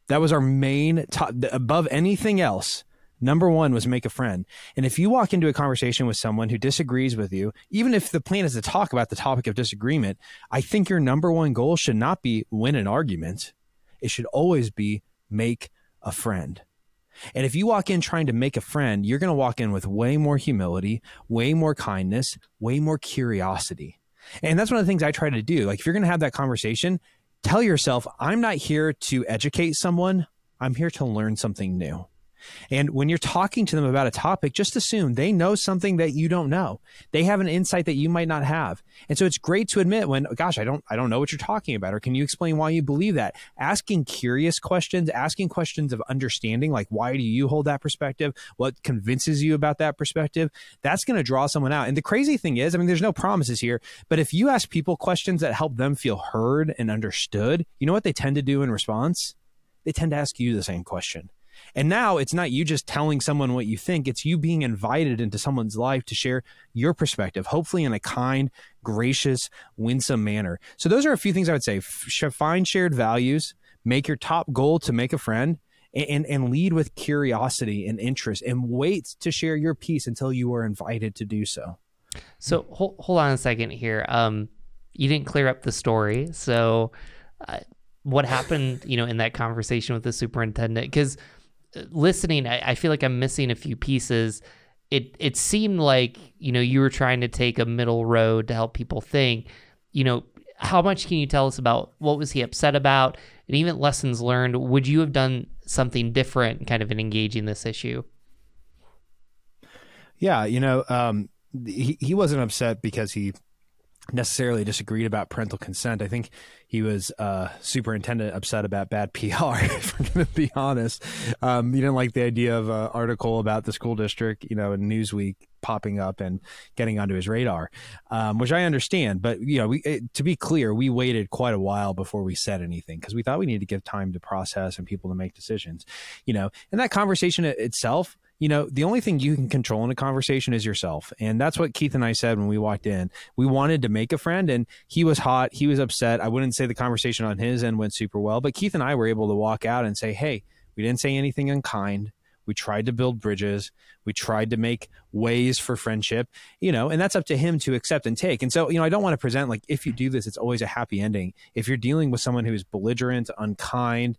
That was our main top above anything else Number one was make a friend. And if you walk into a conversation with someone who disagrees with you, even if the plan is to talk about the topic of disagreement, I think your number one goal should not be win an argument. It should always be make a friend. And if you walk in trying to make a friend, you're going to walk in with way more humility, way more kindness, way more curiosity. And that's one of the things I try to do. Like, if you're going to have that conversation, tell yourself, I'm not here to educate someone, I'm here to learn something new. And when you're talking to them about a topic, just assume they know something that you don't know. They have an insight that you might not have. And so it's great to admit when, gosh, I don't, I don't know what you're talking about. Or can you explain why you believe that? Asking curious questions, asking questions of understanding, like why do you hold that perspective? What convinces you about that perspective? That's going to draw someone out. And the crazy thing is, I mean, there's no promises here, but if you ask people questions that help them feel heard and understood, you know what they tend to do in response? They tend to ask you the same question. And now it's not you just telling someone what you think, it's you being invited into someone's life to share your perspective, hopefully in a kind, gracious, winsome manner. So, those are a few things I would say. Find shared values, make your top goal to make a friend. And, and lead with curiosity and interest and wait to share your piece until you are invited to do so. So hold, hold on a second here. Um, you didn't clear up the story. So uh, what happened, you know, in that conversation with the superintendent? Because listening, I, I feel like I'm missing a few pieces. It it seemed like you know you were trying to take a middle road to help people think. You know, how much can you tell us about what was he upset about, and even lessons learned? Would you have done something different, kind of in engaging this issue? Yeah, you know, um, he he wasn't upset because he necessarily disagreed about parental consent. I think he was uh, superintendent upset about bad PR. If we're going to be honest, um, he didn't like the idea of an article about the school district, you know, in Newsweek popping up and getting onto his radar, um, which I understand. But you know, we, it, to be clear, we waited quite a while before we said anything because we thought we needed to give time to process and people to make decisions. You know, and that conversation itself you know, the only thing you can control in a conversation is yourself. And that's what Keith and I said when we walked in. We wanted to make a friend and he was hot. He was upset. I wouldn't say the conversation on his end went super well, but Keith and I were able to walk out and say, Hey, we didn't say anything unkind. We tried to build bridges. We tried to make ways for friendship, you know, and that's up to him to accept and take. And so, you know, I don't want to present like if you do this, it's always a happy ending. If you're dealing with someone who's belligerent, unkind,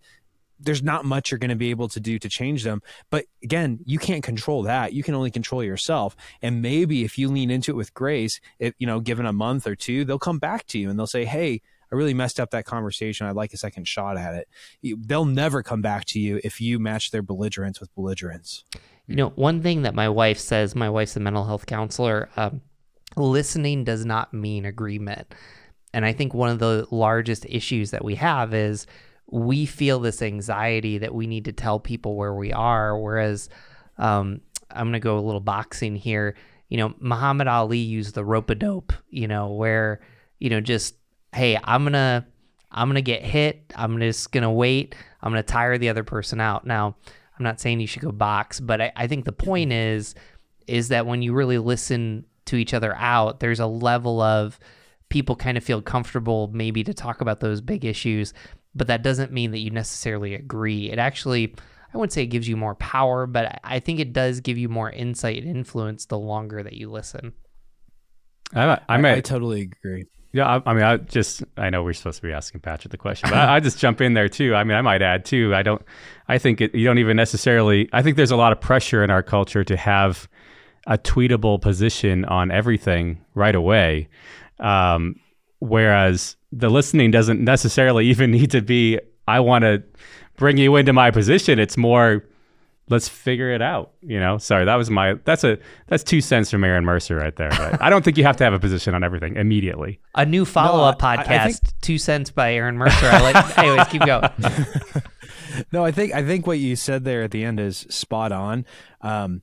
there's not much you're going to be able to do to change them. But again, you can't control that. You can only control yourself. And maybe if you lean into it with grace, if, you know, given a month or two, they'll come back to you and they'll say, Hey, I really messed up that conversation. I'd like a second shot at it. They'll never come back to you if you match their belligerence with belligerence. You know, one thing that my wife says, my wife's a mental health counselor, um, listening does not mean agreement. And I think one of the largest issues that we have is we feel this anxiety that we need to tell people where we are. Whereas, um, I'm going to go a little boxing here. You know, Muhammad Ali used the rope a dope, you know, where, you know, just, hey, I'm going to, I'm going to get hit. I'm just going to wait. I'm going to tire the other person out. Now, I'm not saying you should go box, but I, I think the point is, is that when you really listen to each other out, there's a level of people kind of feel comfortable maybe to talk about those big issues but that doesn't mean that you necessarily agree. It actually, I wouldn't say it gives you more power, but I think it does give you more insight and influence the longer that you listen. I, I, I, I totally agree. Yeah, I, I, mean, I just I know we're supposed to be asking Patrick the question, but I, I, just jump in there too. I mean, I might add too. I don't. I think it, you don't even necessarily. I think there's a lot of pressure in our culture to have a tweetable position on everything right away, um, whereas the listening doesn't necessarily even need to be I want to bring you into my position. It's more let's figure it out. You know, sorry, that was my that's a that's two cents from Aaron Mercer right there. But I don't think you have to have a position on everything immediately. A new follow up no, podcast, I, I think... Two Cents by Aaron Mercer. I like anyways, keep going. no, I think I think what you said there at the end is spot on. Um,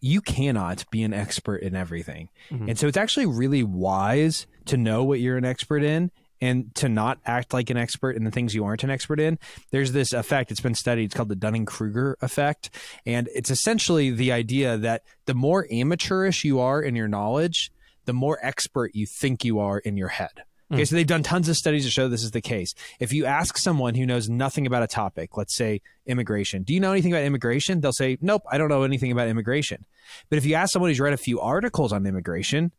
you cannot be an expert in everything. Mm-hmm. And so it's actually really wise to know what you're an expert in and to not act like an expert in the things you aren't an expert in. There's this effect, it's been studied, it's called the Dunning Kruger effect. And it's essentially the idea that the more amateurish you are in your knowledge, the more expert you think you are in your head. Okay, hmm. so they've done tons of studies to show this is the case. If you ask someone who knows nothing about a topic, let's say immigration, do you know anything about immigration? They'll say, nope, I don't know anything about immigration. But if you ask someone who's read a few articles on immigration,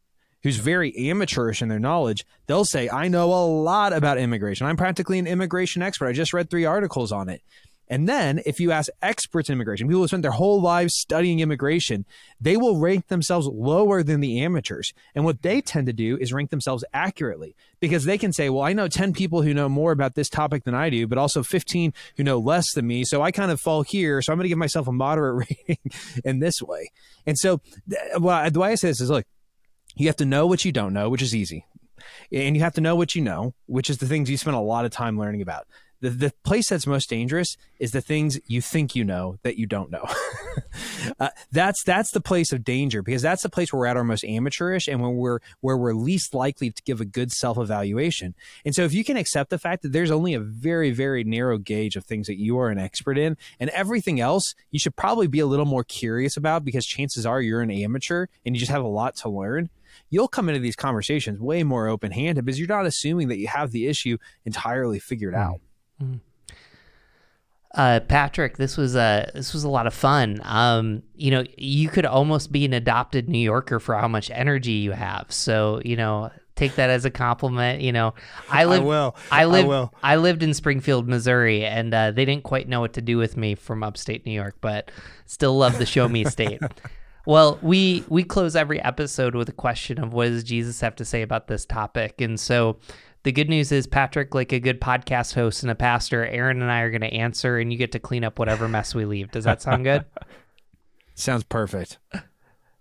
who's very amateurish in their knowledge, they'll say, I know a lot about immigration. I'm practically an immigration expert. I just read three articles on it. And then if you ask experts in immigration, people who spent their whole lives studying immigration, they will rank themselves lower than the amateurs. And what they tend to do is rank themselves accurately because they can say, well, I know 10 people who know more about this topic than I do, but also 15 who know less than me. So I kind of fall here. So I'm going to give myself a moderate rating in this way. And so the way I say this is look, you have to know what you don't know, which is easy. And you have to know what you know, which is the things you spend a lot of time learning about the, the place that's most dangerous is the things you think you know that you don't know. uh, that's that's the place of danger because that's the place where we're at our most amateurish and when we're where we're least likely to give a good self evaluation. And so if you can accept the fact that there's only a very very narrow gauge of things that you are an expert in, and everything else you should probably be a little more curious about because chances are you're an amateur and you just have a lot to learn you'll come into these conversations way more open handed because you're not assuming that you have the issue entirely figured out. Mm. Uh, Patrick, this was a this was a lot of fun. Um, you know, you could almost be an adopted New Yorker for how much energy you have. So, you know, take that as a compliment. You know, I lived, I will. I lived, I, will. I lived in Springfield, Missouri, and uh, they didn't quite know what to do with me from upstate New York, but still love the show me state. well, we we close every episode with a question of what does Jesus have to say about this topic, and so the good news is, Patrick, like a good podcast host and a pastor, Aaron and I are going to answer, and you get to clean up whatever mess we leave. Does that sound good? Sounds perfect.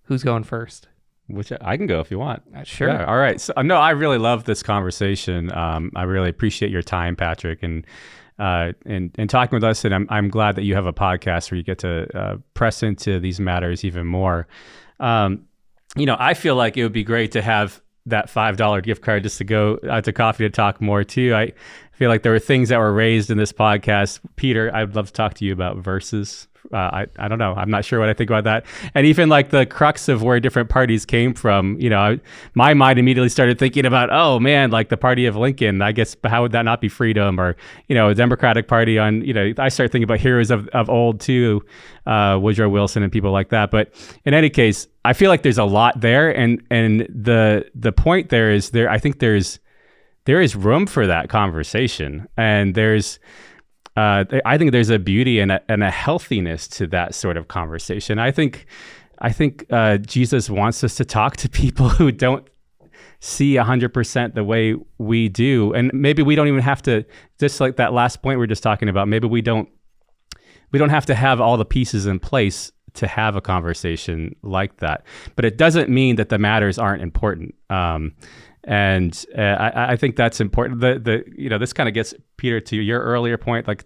Who's going first? Which I can go if you want. Uh, sure. Yeah, all right. So, no, I really love this conversation. Um, I really appreciate your time, Patrick, and uh, and and talking with us. And I'm I'm glad that you have a podcast where you get to uh, press into these matters even more. Um, you know, I feel like it would be great to have that five dollar gift card just to go out to coffee to talk more too. I feel like there were things that were raised in this podcast. Peter, I'd love to talk to you about verses. Uh, I I don't know. I'm not sure what I think about that. And even like the crux of where different parties came from. You know, I, my mind immediately started thinking about, oh man, like the party of Lincoln. I guess how would that not be freedom? Or you know, a Democratic Party on. You know, I start thinking about heroes of of old too, uh, Woodrow Wilson and people like that. But in any case, I feel like there's a lot there, and and the the point there is there. I think there's there is room for that conversation, and there's. Uh, I think there's a beauty and a, and a healthiness to that sort of conversation. I think, I think uh, Jesus wants us to talk to people who don't see 100% the way we do and maybe we don't even have to just like that last point we are just talking about maybe we don't we don't have to have all the pieces in place to have a conversation like that. But it doesn't mean that the matters aren't important. Um, and uh, I, I, think that's important. The the you know this kind of gets Peter to your earlier point. Like,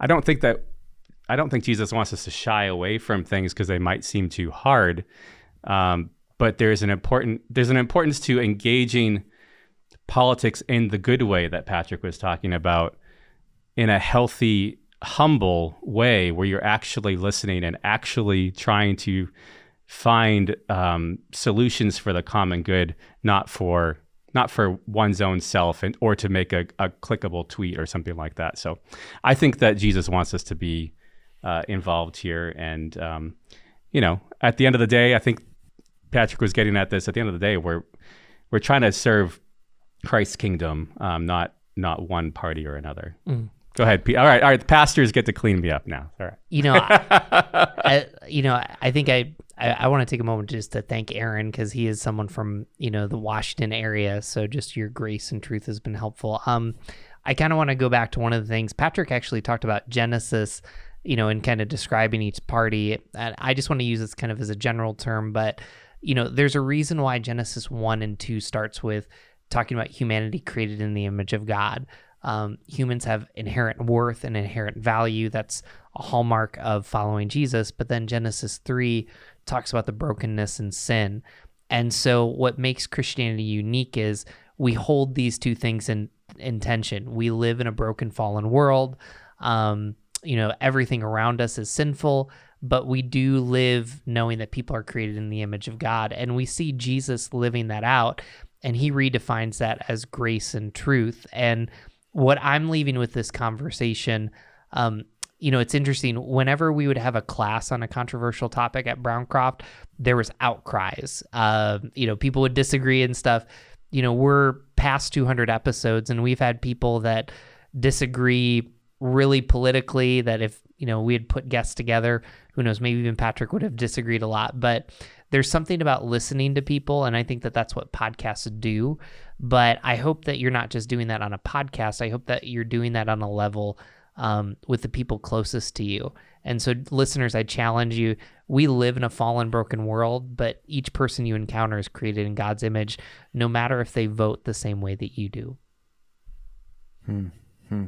I don't think that I don't think Jesus wants us to shy away from things because they might seem too hard. Um, but there's an important there's an importance to engaging politics in the good way that Patrick was talking about, in a healthy humble way where you're actually listening and actually trying to find um, solutions for the common good, not for not for one's own self and or to make a, a clickable tweet or something like that. So I think that Jesus wants us to be uh, involved here. And um, you know, at the end of the day, I think Patrick was getting at this. At the end of the day, we're we're trying to serve Christ's kingdom, um, not not one party or another. Mm. Go ahead, Pete. All right, all right. The pastors get to clean me up now. All right. You know, I, I, you know, I think I, I, I want to take a moment just to thank Aaron because he is someone from you know the Washington area. So just your grace and truth has been helpful. Um, I kind of want to go back to one of the things Patrick actually talked about Genesis, you know, and kind of describing each party. And I just want to use this kind of as a general term, but you know, there's a reason why Genesis one and two starts with talking about humanity created in the image of God. Um, humans have inherent worth and inherent value. That's a hallmark of following Jesus. But then Genesis 3 talks about the brokenness and sin. And so, what makes Christianity unique is we hold these two things in, in tension. We live in a broken, fallen world. Um, you know, everything around us is sinful, but we do live knowing that people are created in the image of God. And we see Jesus living that out, and he redefines that as grace and truth. And what I'm leaving with this conversation, um, you know, it's interesting. Whenever we would have a class on a controversial topic at Browncroft, there was outcries. Uh, you know, people would disagree and stuff. You know, we're past 200 episodes, and we've had people that disagree really politically that if you know we had put guests together who knows maybe even patrick would have disagreed a lot but there's something about listening to people and i think that that's what podcasts do but i hope that you're not just doing that on a podcast i hope that you're doing that on a level um, with the people closest to you and so listeners i challenge you we live in a fallen broken world but each person you encounter is created in god's image no matter if they vote the same way that you do Hmm. Hmm.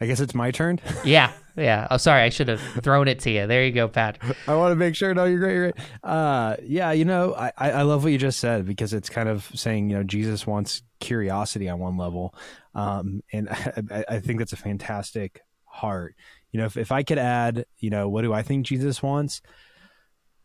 I guess it's my turn. yeah, yeah. Oh, sorry, I should have thrown it to you. There you go, Pat. I want to make sure. No, you're great. You're great. Uh, yeah, you know, I, I love what you just said because it's kind of saying, you know, Jesus wants curiosity on one level, um, and I, I think that's a fantastic heart. You know, if if I could add, you know, what do I think Jesus wants?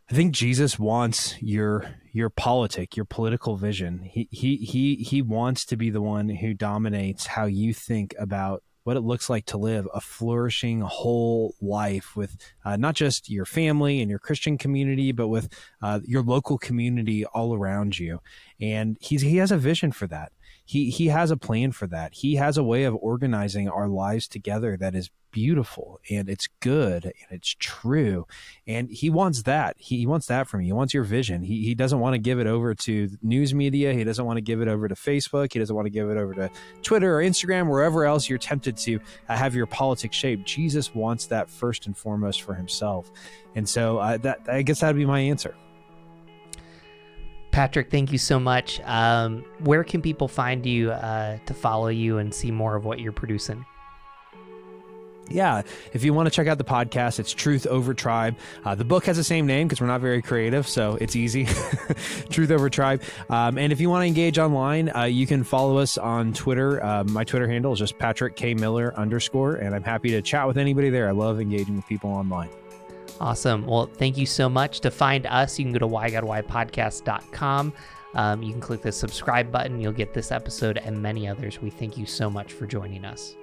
I think Jesus wants your your politic, your political vision. He he he he wants to be the one who dominates how you think about what it looks like to live a flourishing whole life with uh, not just your family and your Christian community, but with uh, your local community all around you. And he's, he has a vision for that. He, he has a plan for that. He has a way of organizing our lives together that is beautiful and it's good and it's true. And he wants that. He, he wants that from you. He wants your vision. He, he doesn't want to give it over to news media. He doesn't want to give it over to Facebook. He doesn't want to give it over to Twitter or Instagram, wherever else you're tempted to uh, have your politics shaped. Jesus wants that first and foremost for himself. And so uh, that I guess that'd be my answer. Patrick, thank you so much. Um, where can people find you uh, to follow you and see more of what you're producing? Yeah, if you want to check out the podcast, it's Truth Over Tribe. Uh, the book has the same name because we're not very creative, so it's easy. Truth Over Tribe. Um, and if you want to engage online, uh, you can follow us on Twitter. Uh, my Twitter handle is just Patrick K Miller underscore, and I'm happy to chat with anybody there. I love engaging with people online. Awesome. Well, thank you so much. To find us, you can go to whygodwhypodcast.com. Um, you can click the subscribe button. You'll get this episode and many others. We thank you so much for joining us.